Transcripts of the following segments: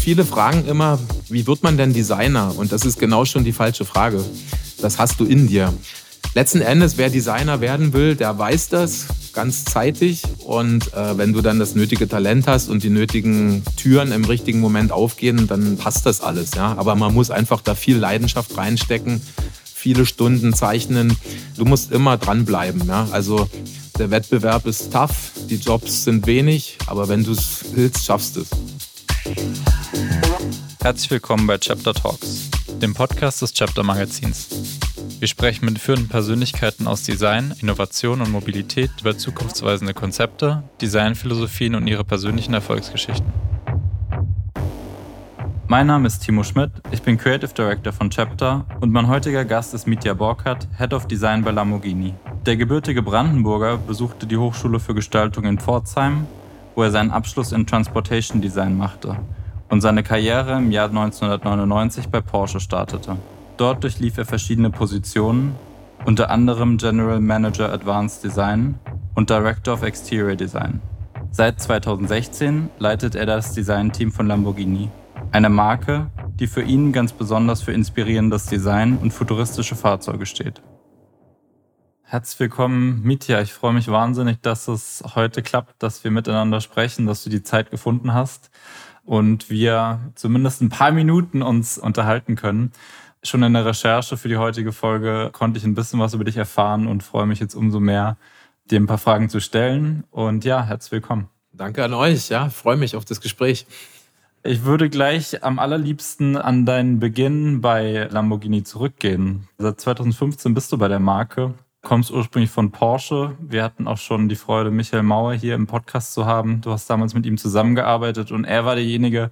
Viele fragen immer, wie wird man denn Designer? Und das ist genau schon die falsche Frage. Das hast du in dir. Letzten Endes, wer Designer werden will, der weiß das ganz zeitig. Und äh, wenn du dann das nötige Talent hast und die nötigen Türen im richtigen Moment aufgehen, dann passt das alles. Ja? Aber man muss einfach da viel Leidenschaft reinstecken, viele Stunden zeichnen. Du musst immer dranbleiben. Ja? Also der Wettbewerb ist tough, die Jobs sind wenig, aber wenn du es willst, schaffst du es. Herzlich willkommen bei Chapter Talks, dem Podcast des Chapter Magazins. Wir sprechen mit führenden Persönlichkeiten aus Design, Innovation und Mobilität über zukunftsweisende Konzepte, Designphilosophien und ihre persönlichen Erfolgsgeschichten. Mein Name ist Timo Schmidt, ich bin Creative Director von Chapter und mein heutiger Gast ist Mitya Borkert, Head of Design bei Lamborghini. Der gebürtige Brandenburger besuchte die Hochschule für Gestaltung in Pforzheim, wo er seinen Abschluss in Transportation Design machte und seine Karriere im Jahr 1999 bei Porsche startete. Dort durchlief er verschiedene Positionen, unter anderem General Manager Advanced Design und Director of Exterior Design. Seit 2016 leitet er das Designteam von Lamborghini eine Marke, die für ihn ganz besonders für inspirierendes Design und futuristische Fahrzeuge steht. Herzlich willkommen, Mitya. Ich freue mich wahnsinnig, dass es heute klappt, dass wir miteinander sprechen, dass du die Zeit gefunden hast und wir zumindest ein paar Minuten uns unterhalten können. Schon in der Recherche für die heutige Folge konnte ich ein bisschen was über dich erfahren und freue mich jetzt umso mehr, dir ein paar Fragen zu stellen. Und ja, herzlich willkommen. Danke an euch. Ja, freue mich auf das Gespräch. Ich würde gleich am allerliebsten an deinen Beginn bei Lamborghini zurückgehen. Seit 2015 bist du bei der Marke, kommst ursprünglich von Porsche. Wir hatten auch schon die Freude, Michael Mauer hier im Podcast zu haben. Du hast damals mit ihm zusammengearbeitet und er war derjenige,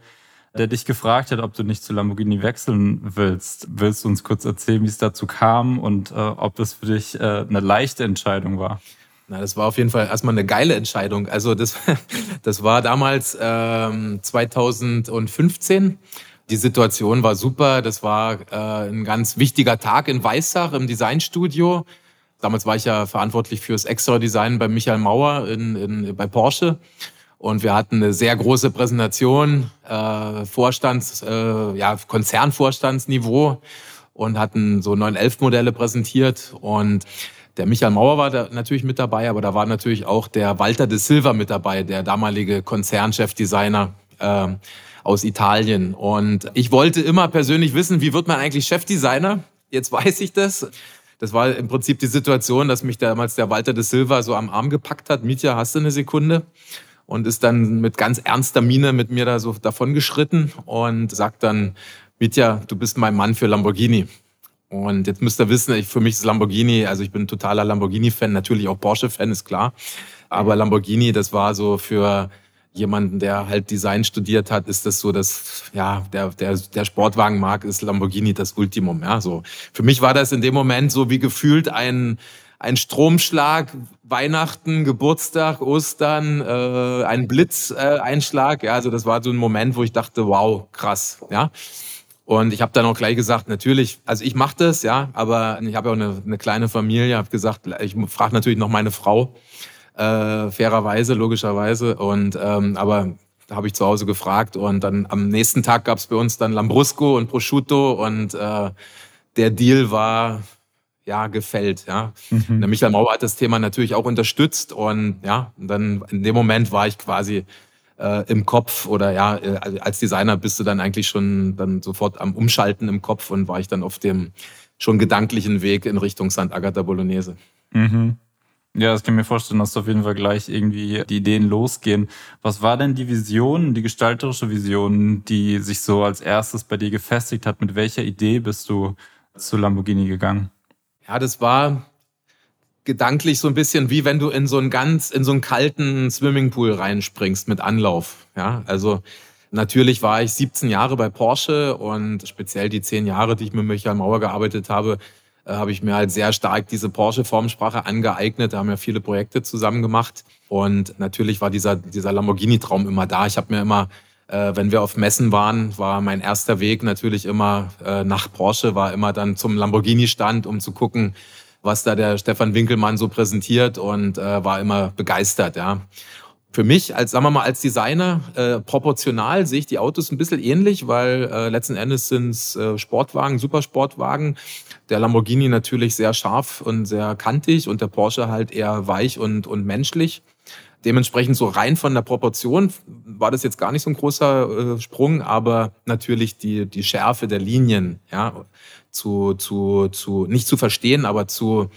der dich gefragt hat, ob du nicht zu Lamborghini wechseln willst. Willst du uns kurz erzählen, wie es dazu kam und äh, ob es für dich äh, eine leichte Entscheidung war? Na, das war auf jeden Fall erstmal eine geile Entscheidung. Also das, das war damals ähm, 2015. Die Situation war super. Das war äh, ein ganz wichtiger Tag in Weissach im Designstudio. Damals war ich ja verantwortlich fürs Extra-Design bei Michael Mauer in, in, bei Porsche. Und wir hatten eine sehr große Präsentation, äh, Vorstands, äh, ja, Konzernvorstandsniveau und hatten so 911 Modelle präsentiert. Und der Michael Mauer war da natürlich mit dabei, aber da war natürlich auch der Walter de Silva mit dabei, der damalige Konzernchefdesigner äh, aus Italien. Und ich wollte immer persönlich wissen, wie wird man eigentlich Chefdesigner? Jetzt weiß ich das. Das war im Prinzip die Situation, dass mich damals der Walter de Silva so am Arm gepackt hat. Mietja, hast du eine Sekunde? Und ist dann mit ganz ernster Miene mit mir da so davon geschritten und sagt dann, Mietja, du bist mein Mann für Lamborghini. Und jetzt müsst ihr wissen, ich, für mich ist Lamborghini, also ich bin totaler Lamborghini-Fan, natürlich auch Porsche-Fan, ist klar. Aber Lamborghini, das war so für jemanden, der halt Design studiert hat, ist das so, dass ja der der der Sportwagenmarkt ist Lamborghini das Ultimum. Ja, so für mich war das in dem Moment so wie gefühlt ein ein Stromschlag, Weihnachten, Geburtstag, Ostern, äh, ein Blitzeinschlag. Äh, ja, also das war so ein Moment, wo ich dachte, wow, krass. Ja. Und ich habe dann auch gleich gesagt, natürlich, also ich mache das, ja, aber ich habe ja auch eine, eine kleine Familie, habe gesagt, ich frage natürlich noch meine Frau, äh, fairerweise, logischerweise. Und ähm, aber da habe ich zu Hause gefragt und dann am nächsten Tag gab es bei uns dann Lambrusco und Prosciutto und äh, der Deal war ja gefällt. Ja, mhm. der Michael Mauer hat das Thema natürlich auch unterstützt und ja, und dann in dem Moment war ich quasi äh, im Kopf oder ja, äh, als Designer bist du dann eigentlich schon dann sofort am Umschalten im Kopf und war ich dann auf dem schon gedanklichen Weg in Richtung St. Agatha Bolognese. Mhm. Ja, das kann ich mir vorstellen, dass auf jeden Fall gleich irgendwie die Ideen losgehen. Was war denn die Vision, die gestalterische Vision, die sich so als erstes bei dir gefestigt hat? Mit welcher Idee bist du zu Lamborghini gegangen? Ja, das war gedanklich so ein bisschen wie wenn du in so einen ganz, in so einen kalten Swimmingpool reinspringst mit Anlauf. Ja, also natürlich war ich 17 Jahre bei Porsche und speziell die 10 Jahre, die ich mit Michael Mauer gearbeitet habe, äh, habe ich mir halt sehr stark diese Porsche-Formsprache angeeignet. Da haben wir viele Projekte zusammen gemacht. Und natürlich war dieser, dieser Lamborghini-Traum immer da. Ich habe mir immer, äh, wenn wir auf Messen waren, war mein erster Weg natürlich immer äh, nach Porsche, war immer dann zum Lamborghini-Stand, um zu gucken, was da der Stefan Winkelmann so präsentiert und äh, war immer begeistert, ja. für mich als, sagen wir mal, als Designer äh, proportional sehe ich die Autos ein bisschen ähnlich, weil äh, letzten Endes sind es äh, Sportwagen, Supersportwagen. Der Lamborghini natürlich sehr scharf und sehr kantig und der Porsche halt eher weich und, und menschlich. Dementsprechend so rein von der Proportion war das jetzt gar nicht so ein großer äh, Sprung, aber natürlich die, die Schärfe der Linien, ja, zu, zu, zu, nicht zu verstehen, aber zu,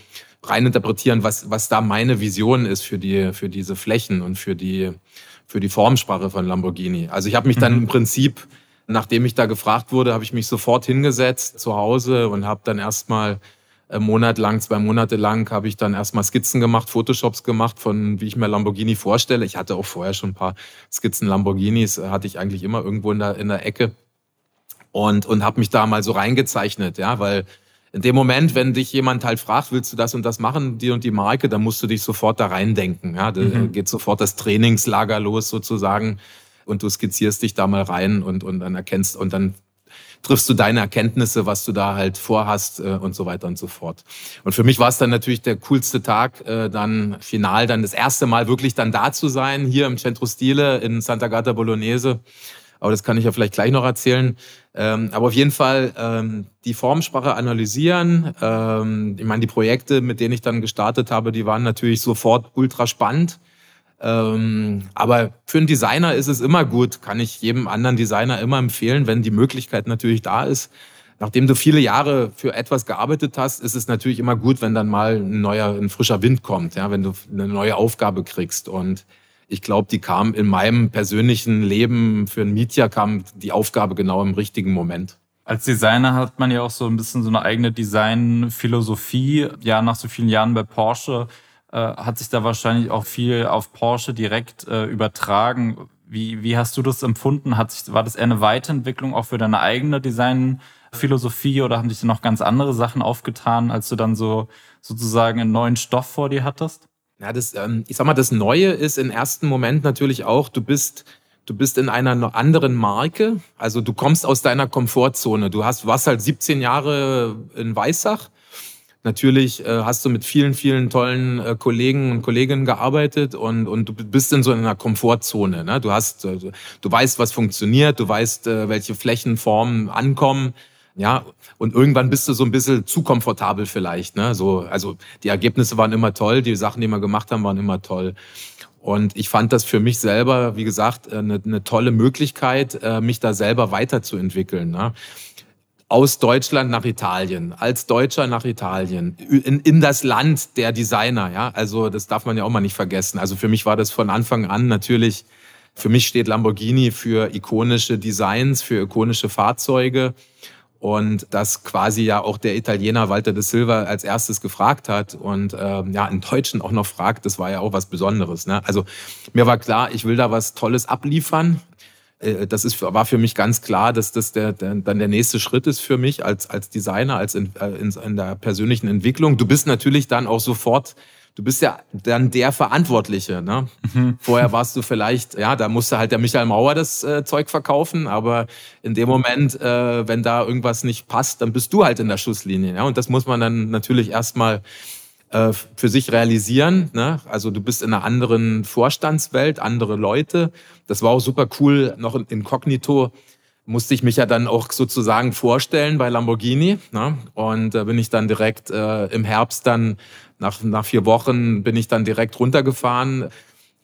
reininterpretieren, was, was da meine Vision ist für, die, für diese Flächen und für die, für die Formsprache von Lamborghini. Also ich habe mich dann mhm. im Prinzip, nachdem ich da gefragt wurde, habe ich mich sofort hingesetzt zu Hause und habe dann erstmal einen Monat lang, zwei Monate lang, habe ich dann erstmal Skizzen gemacht, Photoshops gemacht, von wie ich mir Lamborghini vorstelle. Ich hatte auch vorher schon ein paar Skizzen Lamborghinis, hatte ich eigentlich immer irgendwo in der, in der Ecke und, und habe mich da mal so reingezeichnet, ja, weil in dem Moment, wenn dich jemand halt fragt, willst du das und das machen, die und die Marke, dann musst du dich sofort da reindenken. Ja, da mhm. geht sofort das Trainingslager los sozusagen und du skizzierst dich da mal rein und, und dann erkennst und dann triffst du deine Erkenntnisse, was du da halt vorhast äh, und so weiter und so fort. Und für mich war es dann natürlich der coolste Tag, äh, dann final dann das erste Mal wirklich dann da zu sein, hier im Centro Stile in Santa Gata Bolognese aber das kann ich ja vielleicht gleich noch erzählen. Ähm, aber auf jeden Fall ähm, die Formsprache analysieren. Ähm, ich meine, die Projekte, mit denen ich dann gestartet habe, die waren natürlich sofort ultra spannend. Ähm, aber für einen Designer ist es immer gut, kann ich jedem anderen Designer immer empfehlen, wenn die Möglichkeit natürlich da ist. Nachdem du viele Jahre für etwas gearbeitet hast, ist es natürlich immer gut, wenn dann mal ein neuer, ein frischer Wind kommt, ja, wenn du eine neue Aufgabe kriegst. Und ich glaube, die kam in meinem persönlichen Leben für ein Mietja kam die Aufgabe genau im richtigen Moment. Als Designer hat man ja auch so ein bisschen so eine eigene Designphilosophie. Ja, nach so vielen Jahren bei Porsche äh, hat sich da wahrscheinlich auch viel auf Porsche direkt äh, übertragen. Wie, wie hast du das empfunden? Hat sich, war das eher eine Weiterentwicklung auch für deine eigene Designphilosophie oder haben sich da noch ganz andere Sachen aufgetan, als du dann so sozusagen einen neuen Stoff vor dir hattest? Ja, das, ähm, ich sag mal, das Neue ist im ersten Moment natürlich auch, du bist, du bist in einer anderen Marke. Also du kommst aus deiner Komfortzone. Du hast, warst halt 17 Jahre in Weissach. Natürlich äh, hast du mit vielen, vielen tollen äh, Kollegen und Kolleginnen gearbeitet und, und du bist in so einer Komfortzone. Ne? Du hast, äh, du weißt, was funktioniert, du weißt, äh, welche Flächenformen ankommen. Ja, und irgendwann bist du so ein bisschen zu komfortabel vielleicht. Ne? So, also die Ergebnisse waren immer toll, die Sachen, die wir gemacht haben, waren immer toll. Und ich fand das für mich selber, wie gesagt, eine, äh, eine tolle Möglichkeit, äh, mich da selber weiterzuentwickeln. Ne? Aus Deutschland nach Italien, als Deutscher nach Italien, in, in das Land der Designer. Ja, also das darf man ja auch mal nicht vergessen. Also für mich war das von Anfang an natürlich. Für mich steht Lamborghini für ikonische Designs, für ikonische Fahrzeuge. Und das quasi ja auch der Italiener Walter de Silva als erstes gefragt hat und ähm, ja, einen Deutschen auch noch fragt, das war ja auch was Besonderes. Ne? Also mir war klar, ich will da was Tolles abliefern. Äh, das ist, war für mich ganz klar, dass das der, der, dann der nächste Schritt ist für mich als, als Designer, als in, äh, in, in der persönlichen Entwicklung. Du bist natürlich dann auch sofort du bist ja dann der Verantwortliche. Ne? Mhm. Vorher warst du vielleicht, ja, da musste halt der Michael Mauer das äh, Zeug verkaufen, aber in dem Moment, äh, wenn da irgendwas nicht passt, dann bist du halt in der Schusslinie. Ja? Und das muss man dann natürlich erstmal äh, für sich realisieren. Ne? Also du bist in einer anderen Vorstandswelt, andere Leute. Das war auch super cool, noch inkognito musste ich mich ja dann auch sozusagen vorstellen bei Lamborghini. Ne? Und da bin ich dann direkt äh, im Herbst dann nach, nach vier Wochen bin ich dann direkt runtergefahren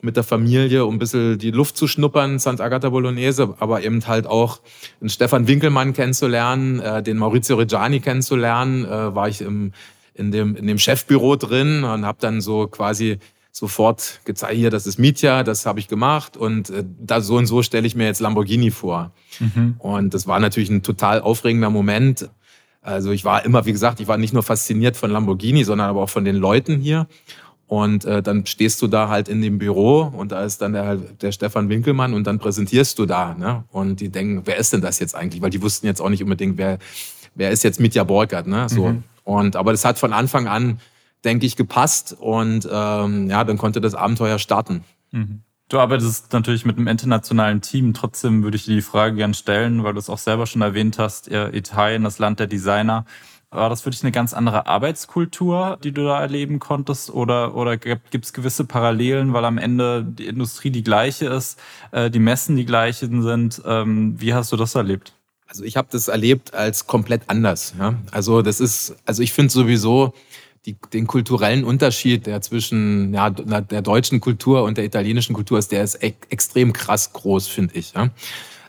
mit der Familie, um ein bisschen die Luft zu schnuppern, Sant'Agata Bolognese, aber eben halt auch den Stefan Winkelmann kennenzulernen, äh, den Maurizio Reggiani kennenzulernen, äh, war ich im, in, dem, in dem Chefbüro drin und habe dann so quasi sofort gezeigt, hier, das ist Mietja, das habe ich gemacht und äh, da so und so stelle ich mir jetzt Lamborghini vor. Mhm. Und das war natürlich ein total aufregender Moment. Also ich war immer, wie gesagt, ich war nicht nur fasziniert von Lamborghini, sondern aber auch von den Leuten hier. Und äh, dann stehst du da halt in dem Büro und da ist dann der, der Stefan Winkelmann und dann präsentierst du da. Ne? Und die denken, wer ist denn das jetzt eigentlich? Weil die wussten jetzt auch nicht unbedingt, wer, wer ist jetzt Mitja Borgert. Ne? So. Mhm. Und, aber das hat von Anfang an, denke ich, gepasst und ähm, ja, dann konnte das Abenteuer starten. Mhm. Du arbeitest natürlich mit einem internationalen Team. Trotzdem würde ich dir die Frage gern stellen, weil du es auch selber schon erwähnt hast, Italien, das Land der Designer. War das für dich eine ganz andere Arbeitskultur, die du da erleben konntest? Oder, oder gibt es gewisse Parallelen, weil am Ende die Industrie die gleiche ist, äh, die Messen die gleichen sind? Ähm, wie hast du das erlebt? Also ich habe das erlebt als komplett anders. Ja? Also das ist, also ich finde sowieso die, den kulturellen Unterschied, der zwischen ja, der deutschen Kultur und der italienischen Kultur ist, der ist e extrem krass groß, finde ich. Ja?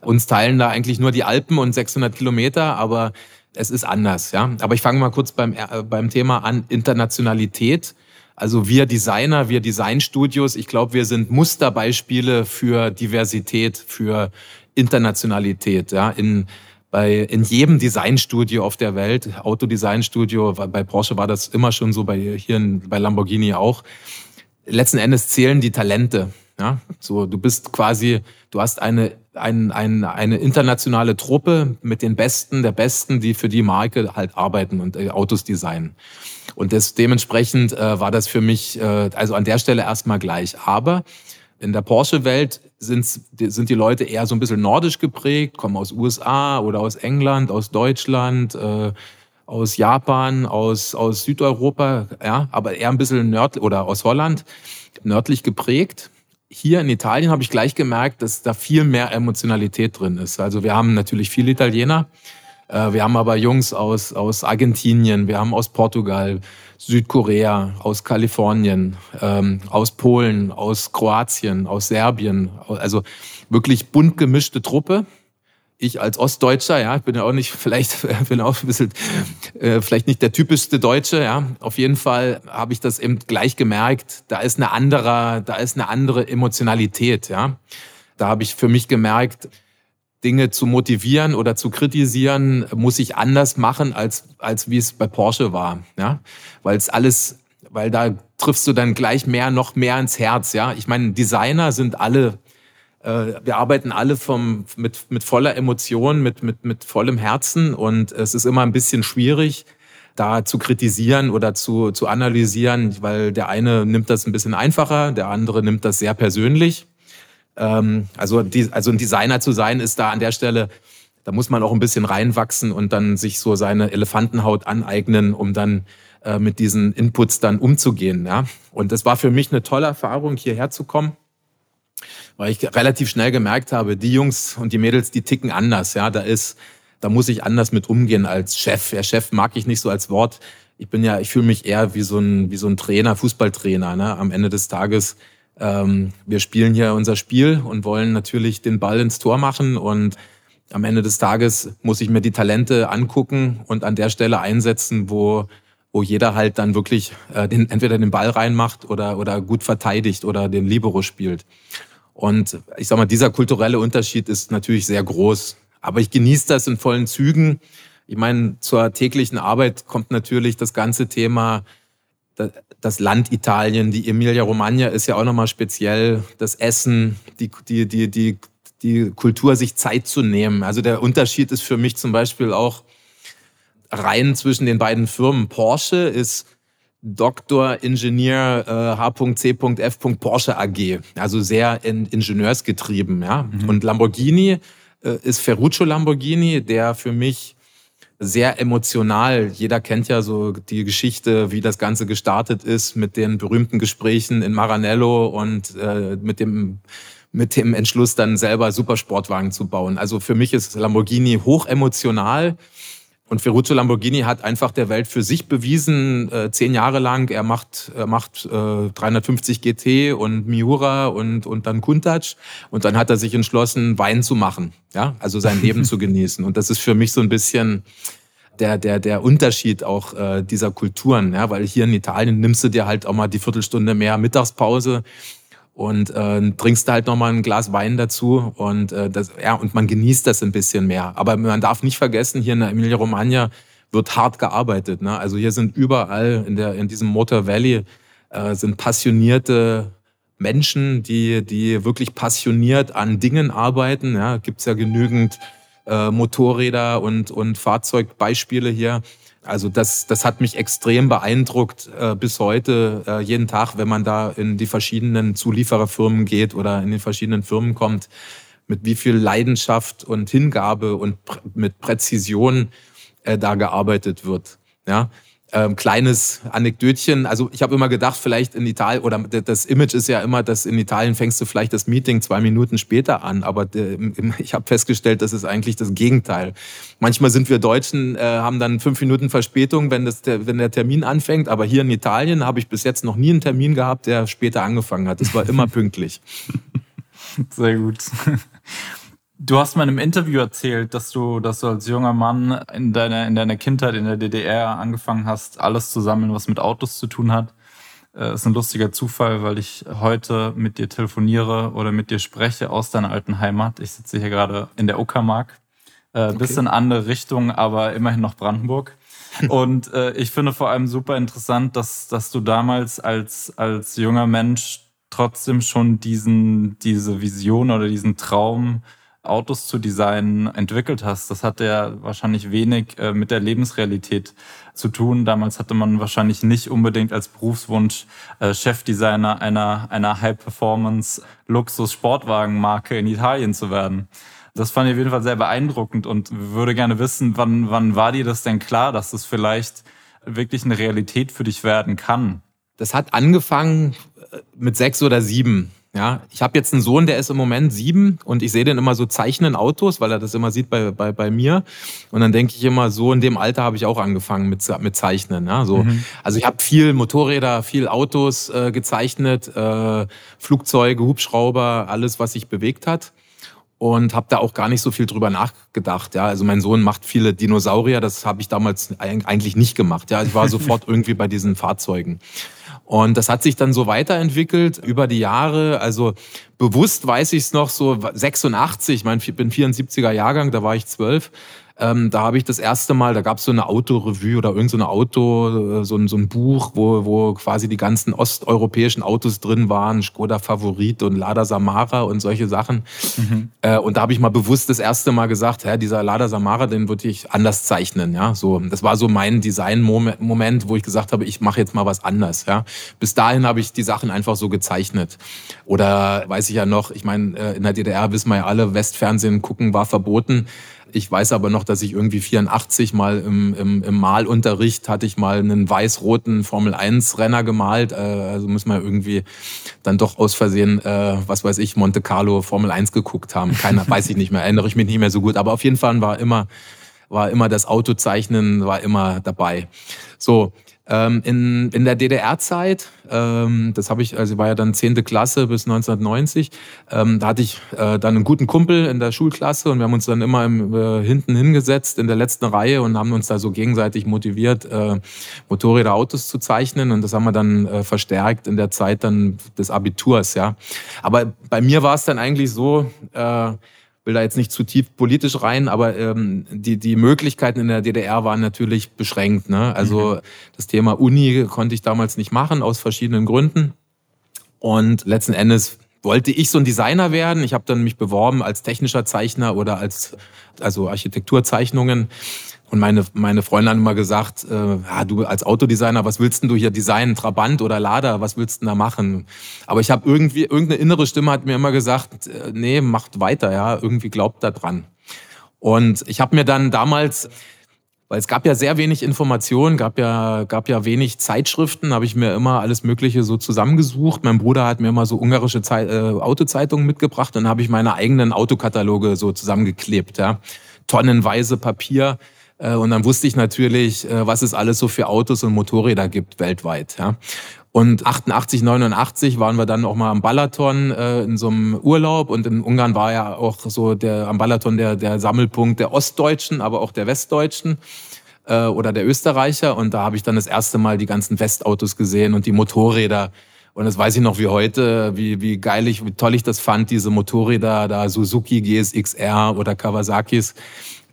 Uns teilen da eigentlich nur die Alpen und 600 Kilometer, aber es ist anders. Ja? Aber ich fange mal kurz beim, äh, beim Thema an, Internationalität. Also wir Designer, wir Designstudios, ich glaube, wir sind Musterbeispiele für Diversität, für Internationalität. Ja? In, bei, in jedem Designstudio auf der Welt, Autodesignstudio, bei Porsche war das immer schon so, bei, hier in, bei Lamborghini auch. Letzten Endes zählen die Talente. Ja, so, du bist quasi, du hast eine, ein, ein, eine internationale Truppe mit den Besten der Besten, die für die Marke halt arbeiten und äh, Autos designen. Und das, dementsprechend äh, war das für mich, äh, also an der Stelle erstmal gleich. Aber in der Porsche-Welt sind, sind die Leute eher so ein bisschen nordisch geprägt, kommen aus USA oder aus England, aus Deutschland, äh, aus Japan, aus, aus Südeuropa, ja, aber eher ein bisschen nördlich oder aus Holland, nördlich geprägt. Hier in Italien habe ich gleich gemerkt, dass da viel mehr Emotionalität drin ist. Also wir haben natürlich viele Italiener, äh, wir haben aber Jungs aus, aus Argentinien, wir haben aus Portugal, Südkorea, aus Kalifornien, ähm, aus Polen, aus Kroatien, aus Serbien. Also wirklich bunt gemischte Truppe. Ich als Ostdeutscher, ja, bin ja auch nicht, vielleicht bin auch ein bisschen, äh, vielleicht nicht der typischste Deutsche, ja. Auf jeden Fall habe ich das eben gleich gemerkt. Da ist eine andere, da ist eine andere Emotionalität, ja. Da habe ich für mich gemerkt, Dinge zu motivieren oder zu kritisieren, muss ich anders machen, als, als wie es bei Porsche war. Ja? Weil es alles, weil da triffst du dann gleich mehr, noch mehr ins Herz. Ja? Ich meine, Designer sind alle, äh, wir arbeiten alle vom, mit, mit voller Emotion, mit, mit, mit vollem Herzen und es ist immer ein bisschen schwierig, da zu kritisieren oder zu, zu analysieren, weil der eine nimmt das ein bisschen einfacher, der andere nimmt das sehr persönlich. Ähm, also, die, also ein Designer zu sein, ist da an der Stelle, da muss man auch ein bisschen reinwachsen und dann sich so seine Elefantenhaut aneignen, um dann äh, mit diesen Inputs dann umzugehen. Ja? Und das war für mich eine tolle Erfahrung, hierher zu kommen weil ich relativ schnell gemerkt habe, die Jungs und die Mädels, die ticken anders. Ja, da ist, da muss ich anders mit umgehen als Chef. Ja, Chef mag ich nicht so als Wort. Ich bin ja, ich fühle mich eher wie so ein, wie so ein Trainer, Fußballtrainer. Ne? Am Ende des Tages ähm, wir spielen hier unser Spiel und wollen natürlich den Ball ins Tor machen und am Ende des Tages muss ich mir die Talente angucken und an der Stelle einsetzen, wo, wo jeder halt dann wirklich äh, den, entweder den Ball reinmacht oder, oder gut verteidigt oder den Libero spielt. Und ich sag mal, dieser kulturelle Unterschied ist natürlich sehr groß. Aber ich genieße das in vollen Zügen. Ich meine, zur täglichen Arbeit kommt natürlich das ganze Thema das Land Italien, die Emilia-Romagna ist ja auch nochmal speziell, das Essen, die, die, die, die, die Kultur, sich Zeit zu nehmen. Also der Unterschied ist für mich zum Beispiel auch rein zwischen den beiden Firmen. Porsche ist Doktor Ingenieur äh, H.C.F. Porsche AG, also sehr in, ingenieursgetrieben. Ja? Mhm. Und Lamborghini äh, ist Ferruccio Lamborghini, der für mich sehr emotional. Jeder kennt ja so die Geschichte, wie das Ganze gestartet ist mit den berühmten Gesprächen in Maranello und äh, mit dem mit dem Entschluss dann selber Supersportwagen zu bauen. Also für mich ist Lamborghini hoch emotional. Und Ferruccio Lamborghini hat einfach der Welt für sich bewiesen, äh, zehn Jahre lang. Er macht, er macht äh, 350 GT und Miura und, und dann Countach. Und dann hat er sich entschlossen, Wein zu machen. Ja, also sein Leben zu genießen. Und das ist für mich so ein bisschen der, der, der Unterschied auch äh, dieser Kulturen. Ja, weil hier in Italien nimmst du dir halt auch mal die Viertelstunde mehr Mittagspause und äh, trinkst halt noch mal ein Glas Wein dazu und äh, das ja und man genießt das ein bisschen mehr. Aber man darf nicht vergessen, hier in der Emilia Romagna wird hart gearbeitet. Ne? Also hier sind überall in der in diesem Motor Valley äh, sind passionierte Menschen, die die wirklich passioniert an Dingen arbeiten. Ja, gibt's ja genügend äh, Motorräder und und Fahrzeugbeispiele hier. Also das, das hat mich extrem beeindruckt äh, bis heute, äh, jeden Tag, wenn man da in die verschiedenen Zuliefererfirmen geht oder in den verschiedenen Firmen kommt, mit wie viel Leidenschaft und Hingabe und pr mit Präzision äh, da gearbeitet wird. Ja, ähm, kleines Anekdötchen. Also ich habe immer gedacht, vielleicht in Italien, oder das Image ist ja immer, dass in Italien fängst du vielleicht das Meeting zwei Minuten später an. Aber ich habe festgestellt, das ist eigentlich das Gegenteil. Manchmal sind wir Deutschen, äh, haben dann fünf Minuten Verspätung, wenn, das, wenn der Termin anfängt. Aber hier in Italien habe ich bis jetzt noch nie einen Termin gehabt, der später angefangen hat. Das war immer pünktlich. Sehr gut. Du hast mal in einem Interview erzählt, dass du, dass du als junger Mann in deiner, in deiner Kindheit in der DDR angefangen hast, alles zu sammeln, was mit Autos zu tun hat. Das äh, ist ein lustiger Zufall, weil ich heute mit dir telefoniere oder mit dir spreche aus deiner alten Heimat. Ich sitze hier gerade in der Uckermark. Äh, okay. Bisschen andere Richtung, aber immerhin noch Brandenburg. Und äh, ich finde vor allem super interessant, dass, dass du damals als, als junger Mensch trotzdem schon diesen, diese Vision oder diesen Traum Autos zu designen entwickelt hast, das hat ja wahrscheinlich wenig äh, mit der Lebensrealität zu tun. Damals hatte man wahrscheinlich nicht unbedingt als Berufswunsch äh, Chefdesigner einer, einer High-Performance-Luxus-Sportwagenmarke in Italien zu werden. Das fand ich auf jeden Fall sehr beeindruckend und würde gerne wissen, wann, wann war dir das denn klar, dass das vielleicht wirklich eine Realität für dich werden kann? Das hat angefangen äh, mit sechs oder sieben. Ja, ich habe jetzt einen Sohn, der ist im Moment sieben und ich sehe den immer so zeichnen Autos, weil er das immer sieht bei, bei, bei mir. Und dann denke ich immer, so in dem Alter habe ich auch angefangen mit, mit Zeichnen. Ja, so. Mhm. Also ich habe viel Motorräder, viel Autos äh, gezeichnet, äh, Flugzeuge, Hubschrauber, alles, was sich bewegt hat. Und habe da auch gar nicht so viel drüber nachgedacht. Ja, also mein Sohn macht viele Dinosaurier, das habe ich damals eigentlich nicht gemacht. Ja, ich war sofort irgendwie bei diesen Fahrzeugen. Und das hat sich dann so weiterentwickelt über die Jahre. Also bewusst weiß ich es noch so 86, ich meine, ich bin 74er Jahrgang, da war ich zwölf. Ähm, da habe ich das erste Mal, da gab es so eine Autorevue oder irgendeine so Auto, äh, so ein, so ein Buch, wo, wo quasi die ganzen osteuropäischen Autos drin waren, Skoda Favorit und Lada Samara und solche Sachen. Mhm. Äh, und da habe ich mal bewusst das erste Mal gesagt, hä, dieser Lada Samara, den würde ich anders zeichnen. Ja, so das war so mein Design-Moment, wo ich gesagt habe, ich mache jetzt mal was anders. Ja, bis dahin habe ich die Sachen einfach so gezeichnet. Oder weiß ich ja noch, ich meine, äh, in der DDR wissen wir ja alle, Westfernsehen gucken war verboten. Ich weiß aber noch, dass ich irgendwie 84 mal im, im, im Malunterricht hatte ich mal einen weiß-roten Formel-1-Renner gemalt. Äh, also muss man irgendwie dann doch aus Versehen, äh, was weiß ich, Monte Carlo Formel 1 geguckt haben. Keiner, weiß ich nicht mehr, erinnere ich mich nicht mehr so gut. Aber auf jeden Fall war immer, war immer das Autozeichnen, war immer dabei. So, ähm, in, in der DDR-Zeit, ähm, das habe ich, also war ja dann zehnte Klasse bis 1990, ähm, da hatte ich äh, dann einen guten Kumpel in der Schulklasse und wir haben uns dann immer im, äh, hinten hingesetzt in der letzten Reihe und haben uns da so gegenseitig motiviert, äh, Motorräder, Autos zu zeichnen und das haben wir dann äh, verstärkt in der Zeit dann des Abiturs, ja. Aber bei mir war es dann eigentlich so, äh, will da jetzt nicht zu tief politisch rein, aber ähm, die, die Möglichkeiten in der DDR waren natürlich beschränkt. Ne? Also mhm. das Thema Uni konnte ich damals nicht machen, aus verschiedenen Gründen. Und letzten Endes wollte ich so ein Designer werden. Ich habe dann mich beworben als technischer Zeichner oder als also Architekturzeichnungen und meine, meine Freundin hat immer gesagt, äh, ja, du als Autodesigner, was willst denn du hier designen? Trabant oder Lader, was willst du denn da machen? Aber ich habe irgendwie, irgendeine innere Stimme hat mir immer gesagt, äh, nee, macht weiter, ja, irgendwie glaubt da dran. Und ich habe mir dann damals, weil es gab ja sehr wenig Informationen, gab ja, gab ja wenig Zeitschriften, habe ich mir immer alles Mögliche so zusammengesucht. Mein Bruder hat mir immer so ungarische Zeit, äh, Autozeitungen mitgebracht und habe ich meine eigenen Autokataloge so zusammengeklebt, ja. Tonnenweise Papier und dann wusste ich natürlich, äh, was es alles so für Autos und Motorräder gibt weltweit. Ja. Und 88, 89 waren wir dann auch mal am Balaton äh, in so einem Urlaub und in Ungarn war ja auch so der am Balaton der, der Sammelpunkt der Ostdeutschen, aber auch der Westdeutschen äh, oder der Österreicher. Und da habe ich dann das erste Mal die ganzen Westautos gesehen und die Motorräder. Und das weiß ich noch wie heute, wie, wie geil ich, wie toll ich das fand, diese Motorräder, da Suzuki GSXR oder Kawasaki's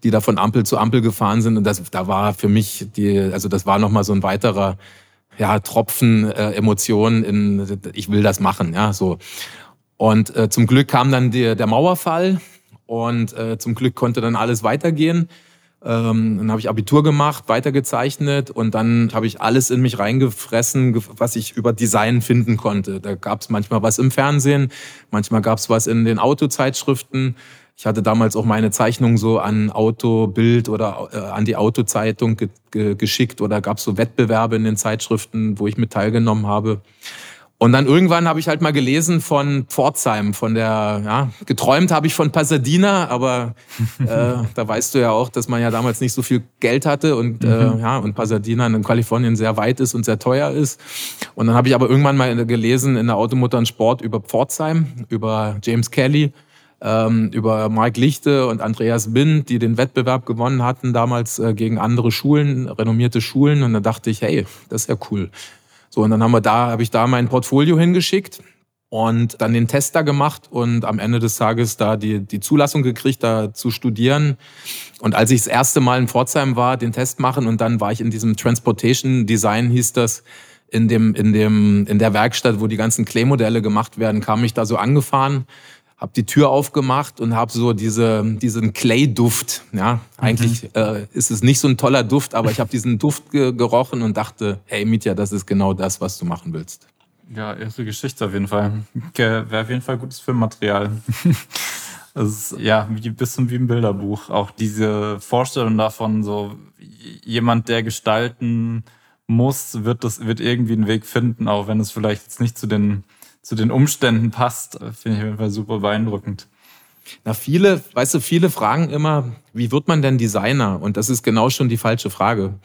die da von Ampel zu Ampel gefahren sind. Und das, da war für mich die, also das war nochmal so ein weiterer ja, Tropfen äh, Emotionen in, ich will das machen, ja, so. Und äh, zum Glück kam dann die, der Mauerfall und äh, zum Glück konnte dann alles weitergehen. Ähm, dann habe ich Abitur gemacht, weitergezeichnet und dann habe ich alles in mich reingefressen, was ich über Design finden konnte. Da gab es manchmal was im Fernsehen, manchmal gab es was in den Autozeitschriften, Ich hatte damals auch meine Zeichnung so an Autobild oder äh, an die Autozeitung ge ge geschickt oder gab es so Wettbewerbe in den Zeitschriften, wo ich mit teilgenommen habe. Und dann irgendwann habe ich halt mal gelesen von Pforzheim, von der, ja, geträumt habe ich von Pasadena, aber äh, da weißt du ja auch, dass man ja damals nicht so viel Geld hatte und, äh, mhm. äh, ja, und Pasadena in Kalifornien sehr weit ist und sehr teuer ist. Und dann habe ich aber irgendwann mal gelesen in der Automutter und Sport über Pforzheim, über James Kelly, ähm, über Mike Lichte und Andreas Bind, die den Wettbewerb gewonnen hatten damals äh, gegen andere Schulen, renommierte Schulen. Und da dachte ich, hey, das ist ja cool. So, und dann haben wir da, habe ich da mein Portfolio hingeschickt und dann den Test da gemacht und am Ende des Tages da die, die Zulassung gekriegt, da zu studieren. Und als ich das erste Mal in Pforzheim war, den Test machen und dann war ich in diesem Transportation Design, hieß das, in dem, in dem, in der Werkstatt, wo die ganzen Clay-Modelle gemacht werden, kam ich da so angefahren habe die Tür aufgemacht und habe so diese, diesen Clay-Duft. Ja, eigentlich mhm. äh, ist es nicht so ein toller Duft, aber ich habe diesen Duft ge gerochen und dachte, hey Mitya, das ist genau das, was du machen willst. Ja, irre Geschichte auf jeden Fall. Wäre auf jeden Fall gutes Filmmaterial. Ist ja wie, bisschen wie ein Bilderbuch. Auch diese Vorstellung davon, so jemand, der gestalten muss, wird das, wird irgendwie einen Weg finden, auch wenn es vielleicht jetzt nicht zu den zu den Umständen passt, finde ich auf jeden Fall super beeindruckend. Na, viele, weißt du, viele fragen immer, wie wird man denn Designer? Und das ist genau schon die falsche Frage.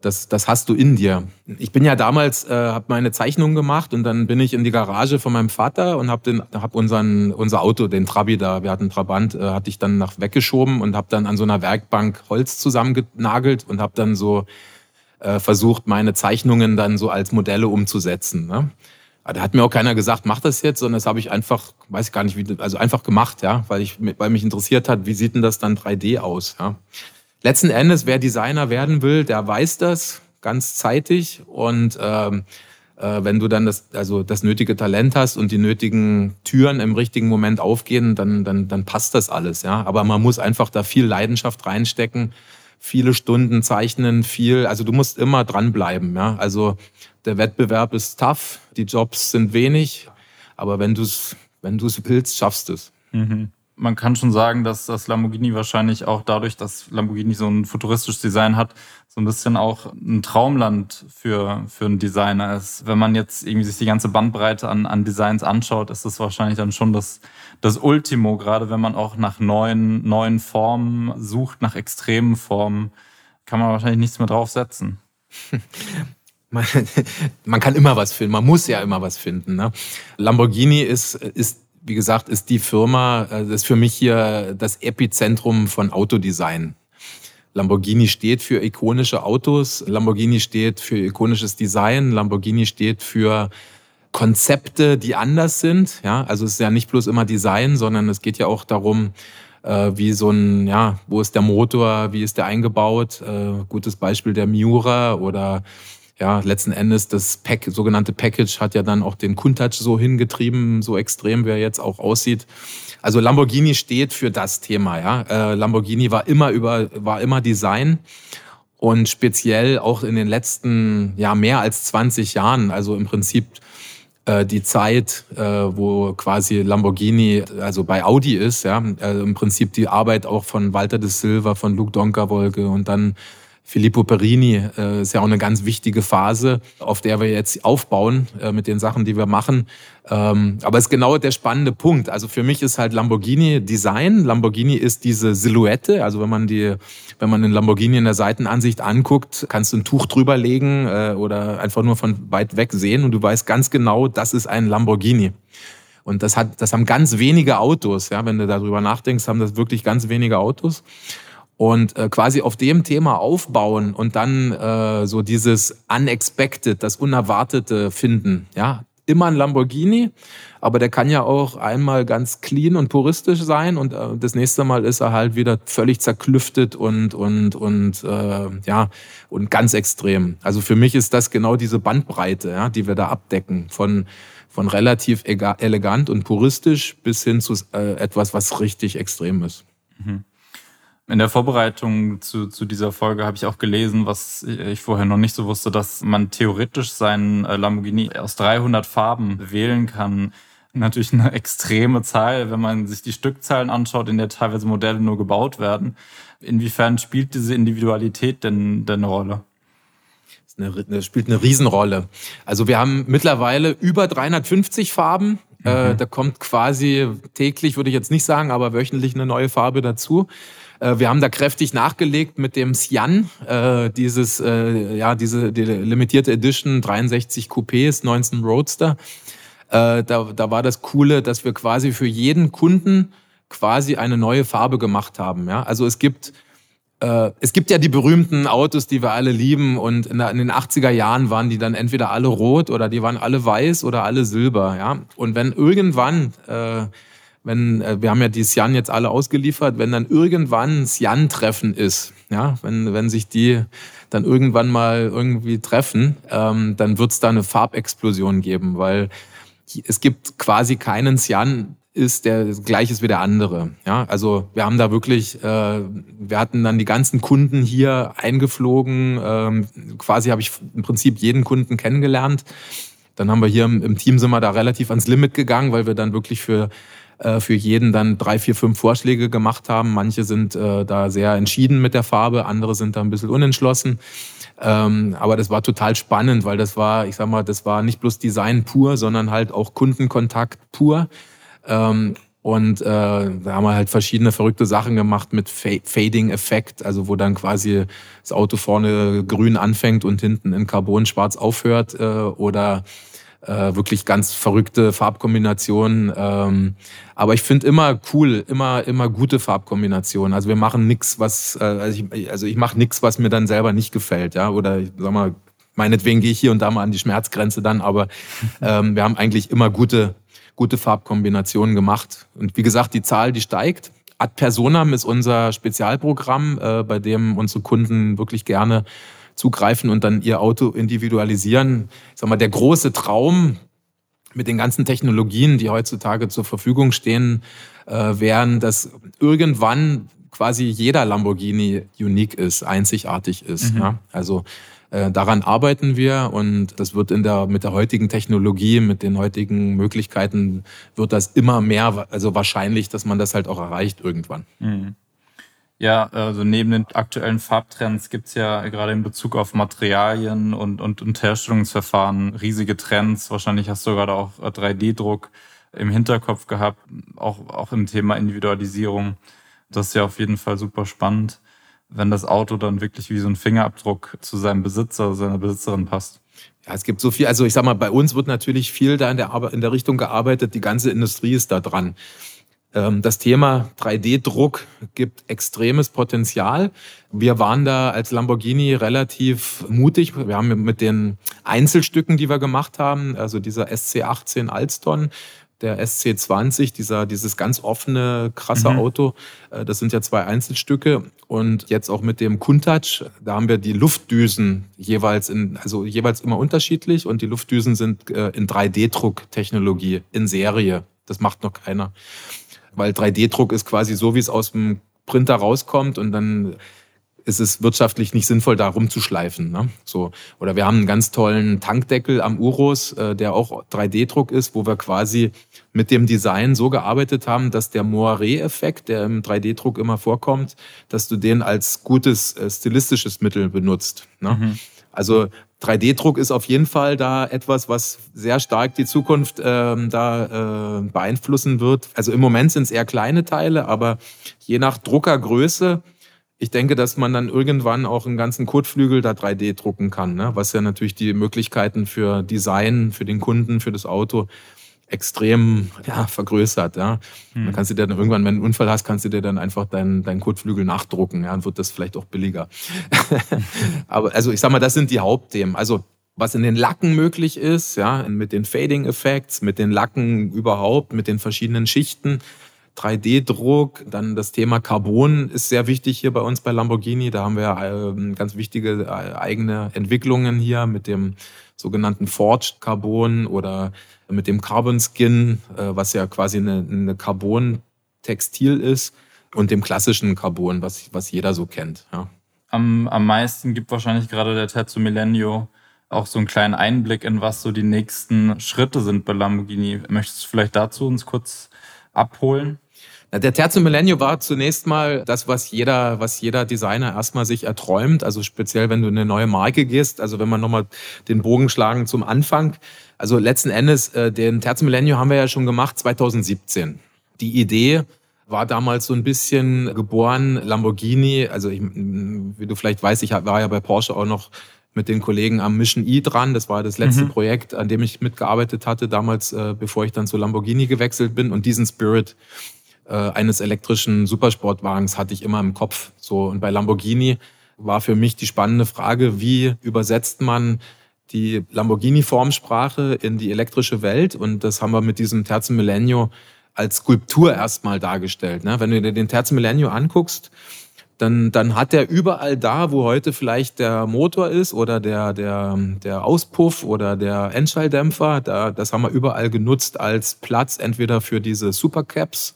Das, das hast du in dir. Ich bin ja damals, äh, habe meine Zeichnungen gemacht und dann bin ich in die Garage von meinem Vater und habe den, hab unseren, unser Auto, den Trabi da, wir hatten Trabant, äh, hatte ich dann nach weggeschoben und habe dann an so einer Werkbank Holz zusammengenagelt und habe dann so äh, versucht, meine Zeichnungen dann so als Modelle umzusetzen. Ne? Da hat mir auch keiner gesagt, mach das jetzt, sondern das habe ich einfach, weiß ich gar nicht, wie, also einfach gemacht, ja, weil ich, weil mich interessiert hat, wie sieht denn das dann 3D aus, ja. Letzten Endes, wer Designer werden will, der weiß das ganz zeitig und ähm, äh, wenn du dann das, also das nötige Talent hast und die nötigen Türen im richtigen Moment aufgehen, dann, dann, dann passt das alles, ja. Aber man muss einfach da viel Leidenschaft reinstecken, viele Stunden zeichnen, viel, also du musst immer dranbleiben, ja. Also der Wettbewerb ist tough, die Jobs sind wenig, aber wenn du es wenn du's willst, schaffst du es. Mhm. Man kann schon sagen, dass das Lamborghini wahrscheinlich auch dadurch, dass Lamborghini so ein futuristisches Design hat, so ein bisschen auch ein Traumland für, für einen Designer ist. Wenn man jetzt irgendwie sich die ganze Bandbreite an, an Designs anschaut, ist das wahrscheinlich dann schon das, das Ultimo, gerade wenn man auch nach neuen, neuen Formen sucht, nach extremen Formen, kann man wahrscheinlich nichts mehr draufsetzen. man, man kann immer was finden, man muss ja immer was finden. Ne? Lamborghini ist, ist, wie gesagt, ist die Firma, äh, das ist für mich hier das Epizentrum von Autodesign. Lamborghini steht für ikonische Autos, Lamborghini steht für ikonisches Design, Lamborghini steht für Konzepte, die anders sind. Ja, also es ist ja nicht bloß immer Design, sondern es geht ja auch darum, äh, wie so ein, ja, wo ist der Motor, wie ist der eingebaut? Äh, gutes Beispiel der Miura oder ja, letzten Endes das Pack, sogenannte Package hat ja dann auch den Countach so hingetrieben, so extrem, wie er jetzt auch aussieht. Also Lamborghini steht für das Thema, ja. Äh, Lamborghini war immer über, war immer Design und speziell auch in den letzten, ja, mehr als 20 Jahren, also im Prinzip äh, die Zeit, äh, wo quasi Lamborghini, also bei Audi ist, ja, äh, im Prinzip die Arbeit auch von Walter de Silva, von Luke Donkerwolke und dann Filippo Perini äh, ist ja auch eine ganz wichtige Phase, auf der wir jetzt aufbauen äh, mit den Sachen, die wir machen. Ähm, aber es ist genau der spannende Punkt. Also für mich ist halt Lamborghini Design. Lamborghini ist diese Silhouette. Also wenn man die, wenn man den Lamborghini in der Seitenansicht anguckt, kannst du ein Tuch drüber legen äh, oder einfach nur von weit weg sehen und du weißt ganz genau, das ist ein Lamborghini. Und das hat, das haben ganz wenige Autos. Ja, wenn du darüber nachdenkst, haben das wirklich ganz wenige Autos und äh, quasi auf dem Thema aufbauen und dann äh, so dieses Unexpected, das Unerwartete finden. Ja, immer ein Lamborghini, aber der kann ja auch einmal ganz clean und puristisch sein und äh, das nächste Mal ist er halt wieder völlig zerklüftet und und und äh, ja und ganz extrem. Also für mich ist das genau diese Bandbreite, ja, die wir da abdecken von von relativ elegant und puristisch bis hin zu äh, etwas, was richtig extrem ist. Mhm. In der Vorbereitung zu, zu dieser Folge habe ich auch gelesen, was ich vorher noch nicht so wusste, dass man theoretisch seinen äh, Lamborghini aus 300 Farben wählen kann. natürlich eine extreme Zahl, wenn man sich die Stückzahlen anschaut, in der teilweise Modelle nur gebaut werden. Inwiefern spielt diese Individualität denn, denn eine Rolle? Das spielt eine Riesenrolle. Also wir haben mittlerweile über 350 Farben. Äh, mhm. da kommt quasi täglich, würde ich jetzt nicht sagen, aber wöchentlich eine neue Farbe dazu. Äh, wir haben da kräftig nachgelegt mit dem Cyan, äh, dieses, äh, ja, diese die limitierte Edition 63 Coupés, 19 Roadster. Äh, da, da war das Coole, dass wir quasi für jeden Kunden quasi eine neue Farbe gemacht haben. Ja? Also es gibt äh, es gibt ja die berühmten Autos, die wir alle lieben und in, in, den 80er Jahren waren die dann entweder alle rot oder die waren alle weiß oder alle silber. Ja? Und wenn irgendwann äh, wenn, äh, wir haben ja die Sian jetzt alle ausgeliefert, wenn dann irgendwann Sian-Treffen ist, ja, wenn, wenn sich die dann irgendwann mal irgendwie treffen, ähm, dann wird es da eine Farbexplosion geben, weil es gibt quasi keinen Sian, ist der gleich ist wie der andere. Ja, also wir haben da wirklich, äh, wir hatten dann die ganzen Kunden hier eingeflogen. Ähm, quasi habe ich im Prinzip jeden Kunden kennengelernt. Dann haben wir hier im, im Team sind wir da relativ ans Limit gegangen, weil wir dann wirklich für äh, für jeden dann drei, vier, fünf Vorschläge gemacht haben. Manche sind äh, da sehr entschieden mit der Farbe, andere sind da ein bisschen unentschlossen. Ähm, aber das war total spannend, weil das war, ich sag mal, das war nicht bloß Design pur, sondern halt auch Kundenkontakt pur. Ähm, und äh, da haben wir halt verschiedene verrückte Sachen gemacht mit Fading-Effekt, also wo dann quasi das Auto vorne grün anfängt und hinten in Carbon schwarz aufhört. Äh, oder äh, wirklich ganz verrückte Farbkombinationen. Ähm, aber ich finde immer cool, immer immer gute Farbkombinationen. Also wir machen nichts, was äh, also ich, also ich mache nichts, was mir dann selber nicht gefällt, ja. Oder ich sag mal, meinetwegen gehe ich hier und da mal an die Schmerzgrenze dann, aber ähm, wir haben eigentlich immer gute gute Farbkombinationen gemacht. Und wie gesagt, die Zahl, die steigt. Ad Personam ist unser Spezialprogramm, äh, bei dem unsere Kunden wirklich gerne zugreifen und dann ihr Auto individualisieren. Ich sag mal, der große Traum mit den ganzen Technologien, die heutzutage zur Verfügung stehen, äh, wären, dass irgendwann quasi jeder Lamborghini unique ist, einzigartig ist. Mhm. Ja? Also äh, daran arbeiten wir und das wird in der mit der heutigen Technologie, mit den heutigen Möglichkeiten wird das immer mehr, also wahrscheinlich, dass man das halt auch erreicht irgendwann. Mhm. Ja, also neben den aktuellen Farbtrends gibt's ja gerade in Bezug auf Materialien und, und, und Herstellungsverfahren riesige Trends. Wahrscheinlich hast du gerade auch 3D-Druck im Hinterkopf gehabt, auch, auch im Thema Individualisierung. Das ist ja auf jeden Fall super spannend, wenn das Auto dann wirklich wie so ein Fingerabdruck zu seinem Besitzer, seiner Besitzerin passt. Ja, es gibt so viel, also ich sag mal, bei uns wird natürlich viel da in der, in der Richtung gearbeitet, die ganze Industrie ist da dran. Ähm, das Thema 3D-Druck gibt extremes Potenzial. Wir waren da als Lamborghini relativ mutig. Wir haben mit den Einzelstücken, die wir gemacht haben, also dieser SC18 Alston, der SC20, dieser, dieses ganz offene, krasse mhm. Auto, äh, das sind ja zwei Einzelstücke. Und jetzt auch mit dem Kuntouch, da haben wir die Luftdüsen jeweils in, also jeweils immer unterschiedlich und die Luftdüsen sind äh, in 3D-Drucktechnologie in Serie. Das macht noch keiner weil 3D-Druck ist quasi so, wie es aus dem Printer rauskommt und dann ist es wirtschaftlich nicht sinnvoll, da rumzuschleifen. Ne? So. Oder wir haben einen ganz tollen Tankdeckel am Urus, äh, der auch 3D-Druck ist, wo wir quasi mit dem Design so gearbeitet haben, dass der Moiré-Effekt, der im 3D-Druck immer vorkommt, dass du den als gutes äh, stilistisches Mittel benutzt. Ne? Mhm. Also 3D-Druck ist auf jeden Fall da etwas, was sehr stark die Zukunft ähm, da äh, beeinflussen wird. Also im Moment sind es eher kleine Teile, aber je nach Druckergröße, ich denke, dass man dann irgendwann auch einen ganzen Kotflügel da 3D drucken kann, ne? was ja natürlich die Möglichkeiten für Design, für den Kunden, für das Auto extrem ja, vergrößert. Ja. Hm. Dann kannst du dir dann irgendwann, wenn du einen Unfall hast, kannst du dir dann einfach deinen dein Kotflügel nachdrucken. Ja, und wird das vielleicht auch billiger. Aber also ich sag mal, das sind die Hauptthemen. Also was in den Lacken möglich ist, ja, mit den Fading Effects, mit den Lacken überhaupt, mit den verschiedenen Schichten. 3D-Druck, dann das Thema Carbon ist sehr wichtig hier bei uns bei Lamborghini. Da haben wir äh, ganz wichtige äh, eigene Entwicklungen hier mit dem sogenannten Forged Carbon oder mit dem Carbon Skin, äh, was ja quasi eine, eine Carbon-Textil ist, und dem klassischen Carbon, was, was jeder so kennt. Ja. Am, am meisten gibt wahrscheinlich gerade der Tetsu Millennium auch so einen kleinen Einblick in was so die nächsten Schritte sind bei Lamborghini. Möchtest du vielleicht dazu uns kurz abholen? Der Terzo Millennium war zunächst mal das, was jeder, was jeder Designer erstmal sich erträumt. Also speziell, wenn du in eine neue Marke gehst. Also wenn man nochmal den Bogen schlagen zum Anfang. Also letzten Endes, äh, den Terzo Millennium haben wir ja schon gemacht 2017. Die Idee war damals so ein bisschen geboren, Lamborghini. Also ich, wie du vielleicht weißt, ich war ja bei Porsche auch noch mit den Kollegen am Mission E dran. Das war das letzte mhm. Projekt, an dem ich mitgearbeitet hatte, damals, äh, bevor ich dann zu Lamborghini gewechselt bin. Und diesen Spirit äh, eines elektrischen Supersportwagens hatte ich immer im Kopf. So und bei Lamborghini war für mich die spannende Frage, wie übersetzt man die Lamborghini-Formsprache in die elektrische Welt? Und das haben wir mit diesem Terzen Millennium als Skulptur erstmal dargestellt. Ne? Wenn du dir den Terzen Millennium anguckst, dann, dann hat er überall da, wo heute vielleicht der Motor ist oder der, der, der Auspuff oder der Endschalldämpfer, da, das haben wir überall genutzt als Platz, entweder für diese Supercaps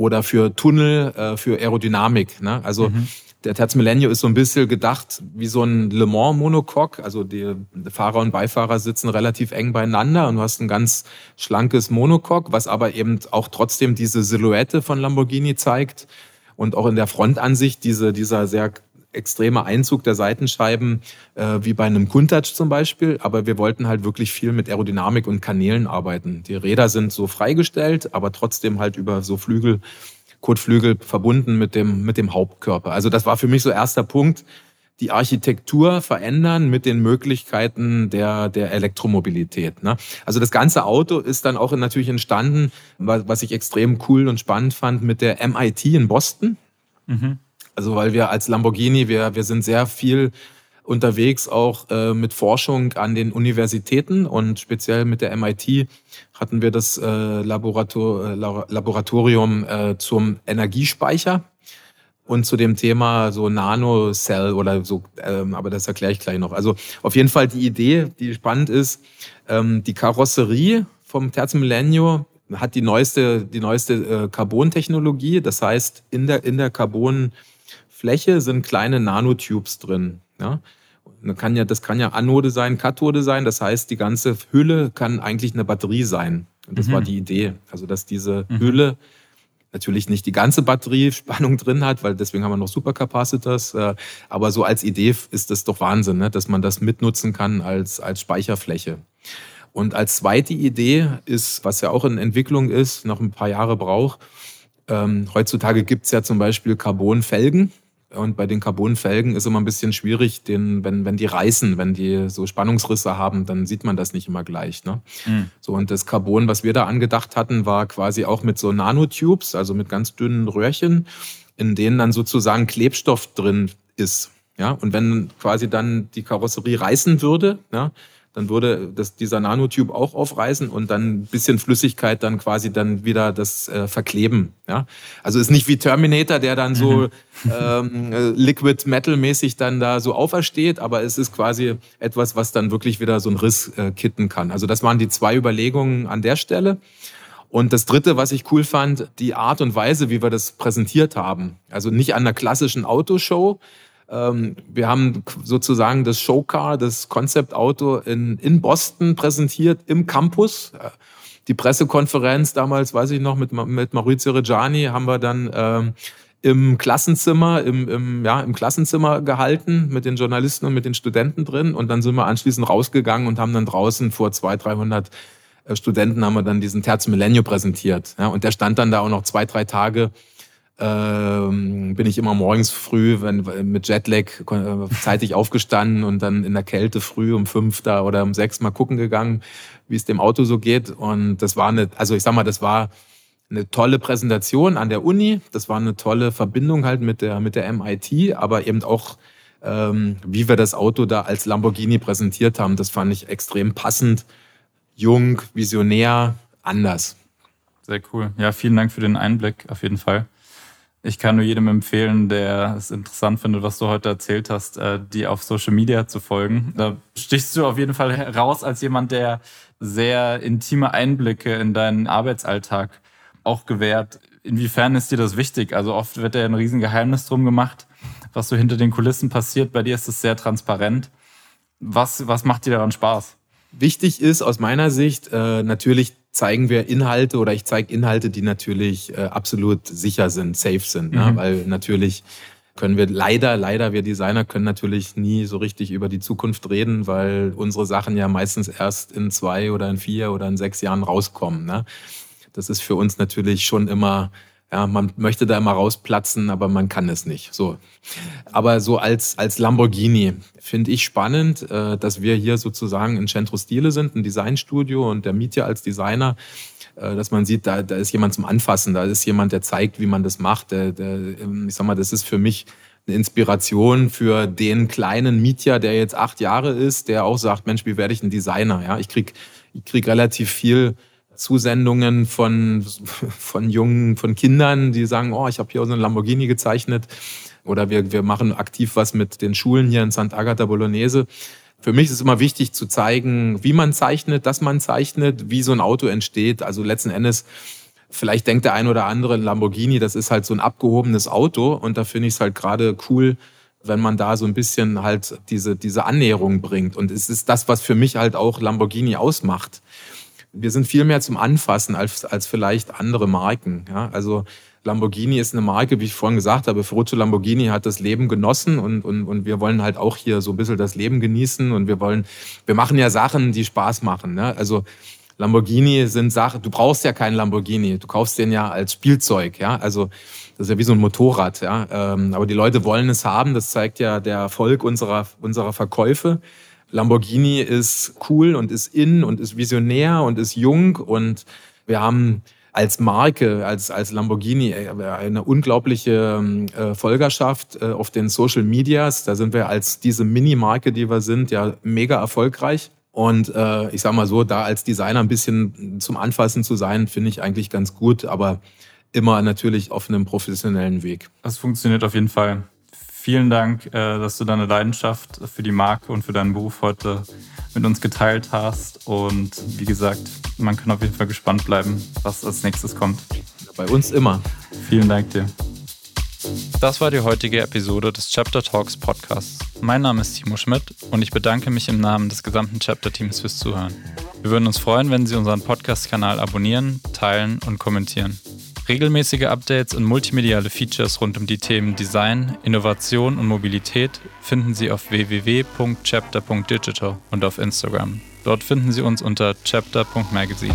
oder für Tunnel, äh, für Aerodynamik. Ne? Also mhm. der Terz Millennium ist so ein bisschen gedacht wie so ein Le Mans Monocoque. Also die Fahrer und Beifahrer sitzen relativ eng beieinander und du hast ein ganz schlankes Monocoque, was aber eben auch trotzdem diese Silhouette von Lamborghini zeigt und auch in der Frontansicht diese, dieser sehr extreme Einzug der Seitenscheiben, äh, wie bei einem Countach zum Beispiel. Aber wir wollten halt wirklich viel mit Aerodynamik und Kanälen arbeiten. Die Räder sind so freigestellt, aber trotzdem halt über so Flügel, Kotflügel verbunden mit dem, mit dem Hauptkörper. Also das war für mich so erster Punkt. Die Architektur verändern mit den Möglichkeiten der, der Elektromobilität. Ne? Also das ganze Auto ist dann auch natürlich entstanden, was ich extrem cool und spannend fand, mit der MIT in Boston. Mhm. Also weil wir als Lamborghini, wir, wir sind sehr viel unterwegs auch äh, mit Forschung an den Universitäten und speziell mit der MIT hatten wir das äh, Laborator, äh, Laboratorium äh, zum Energiespeicher und zu dem Thema so Nanocell oder so, ähm, aber das erkläre ich gleich noch. Also auf jeden Fall die Idee, die spannend ist, ähm, die Karosserie vom Terzo Millennium hat die neueste, die neueste äh, Carbon-Technologie. Das heißt, in der, in der Carbon- Fläche sind kleine Nanotubes drin. Ja? Das kann ja, das kann ja Anode sein, Kathode sein. Das heißt, die ganze Hülle kann eigentlich eine Batterie sein. Und das mhm. war die Idee. Also, dass diese mhm. Hülle natürlich nicht die ganze Batteriespannung drin hat, weil deswegen haben wir noch Supercapacitors. Äh, aber so als Idee ist das doch Wahnsinn, ne? dass man das mitnutzen kann als, als Speicherfläche. Und als zweite Idee ist, was ja auch in Entwicklung ist, noch ein paar Jahre braucht, ähm, heutzutage gibt's ja zum Beispiel Carbonfelgen. Und bei den Carbonfelgen ist immer ein bisschen schwierig, den, wenn, wenn die reißen, wenn die so Spannungsrisse haben, dann sieht man das nicht immer gleich. Ne? Mhm. So, und das Carbon, was wir da angedacht hatten, war quasi auch mit so Nanotubes, also mit ganz dünnen Röhrchen, in denen dann sozusagen Klebstoff drin ist. Ja, und wenn quasi dann die Karosserie reißen würde, ja, dann würde das, dieser Nanotube auch aufreißen und dann ein bisschen Flüssigkeit dann quasi dann wieder das äh, verkleben. Ja? Also ist nicht wie Terminator, der dann so mhm. ähm, äh, Liquid Metal mäßig dann da so aufersteht, aber es ist quasi etwas, was dann wirklich wieder so einen Riss äh, kitten kann. Also das waren die zwei Überlegungen an der Stelle. Und das Dritte, was ich cool fand, die Art und Weise, wie wir das präsentiert haben. Also nicht an einer klassischen Autoshow, wir haben sozusagen das Showcar, das Konzeptauto in, in Boston präsentiert, im Campus. Äh, die Pressekonferenz damals, weiß ich noch, mit, mit Maurizio Reggiani haben wir dann ähm, im Klassenzimmer, im, im, ja, im Klassenzimmer gehalten mit den Journalisten und mit den Studenten drin. Und dann sind wir anschließend rausgegangen und haben dann draußen vor 200, 300 äh, Studenten haben wir dann diesen Terz Millennium präsentiert. Ja, und der stand dann da auch noch zwei, drei Tage ähm, bin ich immer morgens früh, wenn mit Jetlag äh, zeitig aufgestanden und dann in der Kälte früh um fünf da oder um sechs mal gucken gegangen, wie es dem Auto so geht. Und das war eine, also ich sag mal, das war eine tolle Präsentation an der Uni. Das war eine tolle Verbindung halt mit der mit der MIT, aber eben auch ähm, wie wir das Auto da als Lamborghini präsentiert haben. Das fand ich extrem passend, jung, visionär, anders. Sehr cool. Ja, vielen Dank für den Einblick auf jeden Fall. Ich kann nur jedem empfehlen, der es interessant findet, was du heute erzählt hast, äh, die auf Social Media zu folgen. Da stichst du auf jeden Fall heraus als jemand, der sehr intime Einblicke in deinen Arbeitsalltag auch gewährt. Inwiefern ist dir das wichtig? Also oft wird ja ein Riesengeheimnis drum gemacht, was so hinter den Kulissen passiert. Bei dir ist es sehr transparent. Was, was macht dir daran Spaß? Wichtig ist aus meiner Sicht, äh, natürlich zeigen wir Inhalte oder ich zeige Inhalte, die natürlich äh, absolut sicher sind, safe sind. Ne? Mhm. Weil natürlich können wir leider, leider, wir Designer können natürlich nie so richtig über die Zukunft reden, weil unsere Sachen ja meistens erst in zwei oder in vier oder in sechs Jahren rauskommen. Ne? Das ist für uns natürlich schon immer ja, man möchte da immer rausplatzen, aber man kann es nicht. So. Aber so als, als Lamborghini finde ich spannend, äh, dass wir hier sozusagen in Centro Stile sind, ein Designstudio und der Mietja als Designer, äh, dass man sieht, da, da ist jemand zum Anfassen, da ist jemand, der zeigt, wie man das macht. Der, der, ähm, ich sag mal, das ist für mich eine Inspiration für den kleinen Mietja, der jetzt acht Jahre ist, der auch sagt, Mensch, wie werde ich ein Designer? Ja, ich krieg, ich krieg relativ viel Zusendungen von, von Jungen, von Kindern, die sagen, oh, ich habe hier so einen Lamborghini gezeichnet. Oder wir, wir machen aktiv was mit den Schulen hier in Sant'Agata Bolognese. Für mich ist es immer wichtig zu zeigen, wie man zeichnet, dass man zeichnet, wie so ein Auto entsteht. Also letzten Endes, vielleicht denkt der ein oder andere Lamborghini, das ist halt so ein abgehobenes Auto. Und da finde ich es halt gerade cool, wenn man da so ein bisschen halt diese, diese Annäherung bringt. Und es ist das, was für mich halt auch Lamborghini ausmacht wir sind viel mehr zum Anfassen als, als vielleicht andere Marken. Ja? Also Lamborghini ist eine Marke, wie ich vorhin gesagt habe, Ferruccio Lamborghini hat das Leben genossen und, und, und wir wollen halt auch hier so ein bisschen das Leben genießen und wir wollen, wir machen ja Sachen, die Spaß machen. Ne? Also Lamborghini sind Sachen, du brauchst ja keinen Lamborghini, du kaufst den ja als Spielzeug, ja. Also das ist ja wie so ein Motorrad, ja. Ähm, aber die Leute wollen es haben, das zeigt ja der Erfolg unserer, unserer Verkäufe. Lamborghini ist cool und ist in und ist visionär und ist jung und wir haben als Marke, als, als Lamborghini äh, eine unglaubliche ähm, äh, Folgerschaft äh, auf den Social Medias. Da sind wir als diese Mini-Marke, die wir sind, ja mega erfolgreich. Und äh, ich sag mal so, da als Designer ein bisschen zum Anfassen zu sein, finde ich eigentlich ganz gut, aber immer natürlich auf einem professionellen Weg. Das funktioniert auf jeden Fall. Vielen Dank, äh, dass du deine Leidenschaft für die Marke und für deinen Beruf heute mit uns geteilt hast. Und wie gesagt, man kann auf jeden Fall gespannt bleiben, was als nächstes kommt. Bei uns immer. Vielen Dank dir. Das war die heutige Episode des Chapter Talks Podcasts. Mein Name ist Timo Schmidt und ich bedanke mich im Namen des gesamten Chapter-Teams fürs Zuhören. Wir würden uns freuen, wenn Sie unseren Podcast-Kanal abonnieren, teilen und kommentieren. Regelmäßige Updates und multimediale Features rund um die Themen Design, Innovation und Mobilität finden Sie auf www.chapter.digital und auf Instagram. Dort finden Sie uns unter chapter.magazine.